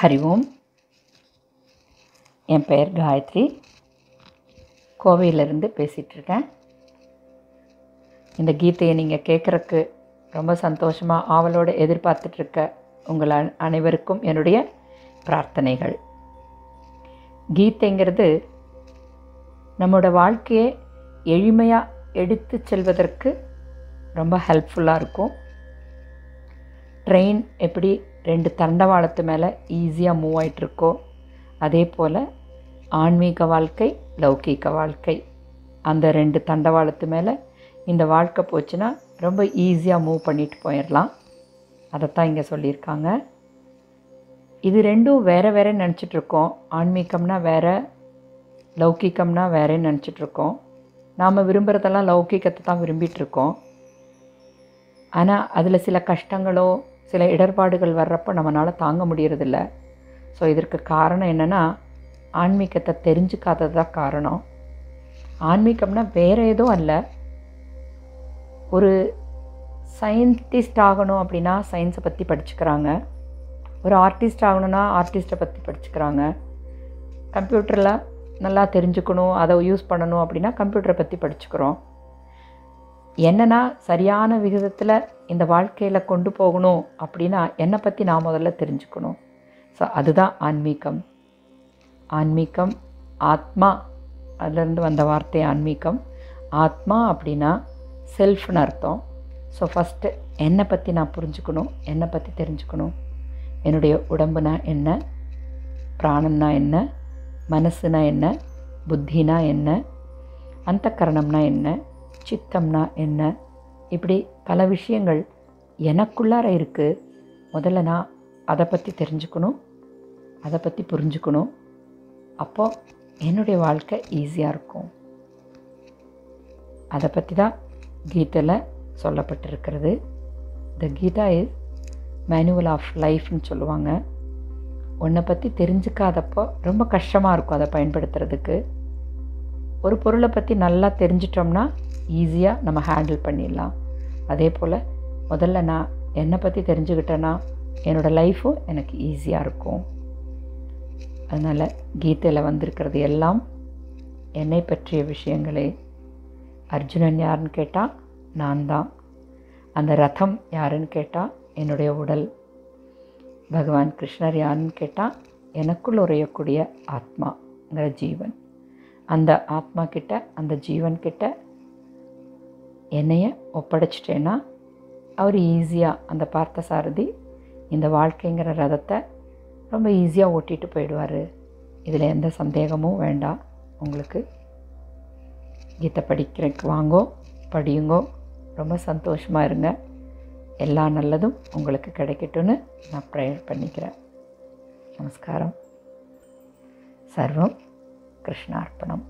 ஹரி ஓம் என் பெயர் காயத்ரி. கோவையிலிருந்து பேசிகிட்ருக்கேன் இந்த கீதையை நீங்கள் கேட்குறக்கு ரொம்ப சந்தோஷமாக ஆவலோடு எதிர்பார்த்துட்ருக்க உங்கள் அனைவருக்கும் என்னுடைய பிரார்த்தனைகள். கீதைங்கிறது நம்மளோட வாழ்க்கையை எளிமையாக எடுத்து செல்வதற்கு ரொம்ப ஹெல்ப்ஃபுல்லாக இருக்கும். ட்ரெயின் எப்படி ரெண்டு தண்டவாளத்து மேலே ஈஸியாக மூவ் ஆகிட்ருக்கோ அதே போல் ஆன்மீக வாழ்க்கை லௌகீக வாழ்க்கை. அந்த ரெண்டு தண்டவாளத்து மேலே இந்த வாழ்க்கை போச்சுன்னா ரொம்ப ஈஸியாக மூவ் பண்ணிட்டு போயிடலாம் அதைத்தான் இங்கே சொல்லியிருக்காங்க. இது ரெண்டும் வேறு வேற நினச்சிட்ருக்கோம் ஆன்மீகம்னா வேறு லௌகீகம்னா வேறேன்னு நினச்சிட்ருக்கோம் நாம் விரும்புகிறதெல்லாம் லௌகீகத்தை தான் விரும்பிகிட்ருக்கோம் ஆனால் அதில் சில கஷ்டங்களோ சில இடர்பாடுகள் வர்றப்போ நம்மளால் தாங்க முடியறதில்ல. ஸோ இதற்கு காரணம் என்னென்னா ஆன்மீகத்தை தெரிஞ்சுக்காதது தான் காரணம். ஆன்மீகம்னா வேறு எதுவும் அல்ல. ஒரு சயின்டிஸ்ட் ஆகணும் அப்படின்னா சயின்ஸை பற்றி படிச்சுக்கிறாங்க. ஒரு ஆர்டிஸ்ட் ஆகணும்னா ஆர்டிஸ்ட்டை பற்றி படிச்சுக்கிறாங்க. கம்ப்யூட்டரில் நல்லா தெரிஞ்சுக்கணும் அதை யூஸ் பண்ணணும் அப்படின்னா கம்ப்யூட்டரை பற்றி படிச்சுக்கிறோம். என்னன்னா சரியான விகிதத்தில் இந்த வாழ்க்கையில் கொண்டு போகணும் அப்படின்னா என்னை பற்றி நான் முதல்ல தெரிஞ்சுக்கணும். ஸோ அதுதான் ஆன்மீகம். ஆன்மீகம் ஆத்மா அதுலேருந்து வந்த வார்த்தை ஆன்மீகம். ஆத்மா அப்படின்னா செல்ஃப்னு அர்த்தம். ஸோ ஃபஸ்ட்டு என்னை பற்றி நான் புரிஞ்சுக்கணும் என்னை பற்றி தெரிஞ்சுக்கணும். என்னுடைய உடம்புனா என்ன? பிராணம்னா என்ன? மனசுனா என்ன? புத்தினா என்ன? அந்தக்கரணம்னா என்ன? சித்தம்னா என்ன? இப்படி பல விஷயங்கள் எனக்குள்ளார இருக்குது முதல்ல நான் அதை பற்றி தெரிஞ்சுக்கணும். அதை பற்றி புரிஞ்சுக்கணும். அப்போது என்னுடைய வாழ்க்கை ஈஸியாக இருக்கும். அதை பற்றி தான் கீதையில் சொல்லப்பட்டிருக்கிறது. The Gita is manual of லைஃப்னு சொல்லுவாங்க. உன்னை பற்றி தெரிஞ்சுக்காதப்போ ரொம்ப கஷ்டமாக இருக்கும் அதை பயன்படுத்துறதுக்கு. ஒரு பொருளை பற்றி நல்லா தெரிஞ்சிட்டோம்னா ஈஸியாக நம்ம ஹேண்டில் பண்ணிடலாம். அதே போல் முதல்ல நான் என்னை பற்றி தெரிஞ்சுக்கிட்டேன்னா என்னோடய லைஃப்பும் எனக்கு ஈஸியாக இருக்கும். அதனால் கீதையில் வந்திருக்கிறது எல்லாம் என்னை பற்றிய விஷயங்களே. அர்ஜுனன் யாருன்னு கேட்டால் நான் தான். அந்த ரதம் யாருன்னு கேட்டால் என்னுடைய உடல். பகவான் கிருஷ்ணர் யாருன்னு கேட்டால் எனக்குள் உரையக்கூடிய ஆத்மாங்கிற ஜீவன். அந்த ஆத்மா கிட்ட அந்த ஜீவன்கிட்ட என்னைய ஒப்படைச்சிட்டேன்னா அவர் ஈஸியாக அந்த பார்த்த சாரதி இந்த வாழ்க்கைங்கிற ரதத்தை ரொம்ப ஈஸியாக ஓட்டிகிட்டு போயிடுவார். இதில் எந்த சந்தேகமும் வேண்டாம். உங்களுக்கு கீதை படிக்கிறக்கு வாங்கோ படியுங்கோ. ரொம்ப சந்தோஷமாக இருங்க. எல்லா நல்லதும் உங்களுக்கு கிடைக்கட்டும்னு நான் ப்ரேயர் பண்ணிக்கிறேன் நமஸ்காரம். சர்வம் கிருஷ்ணார்ப்பணம்.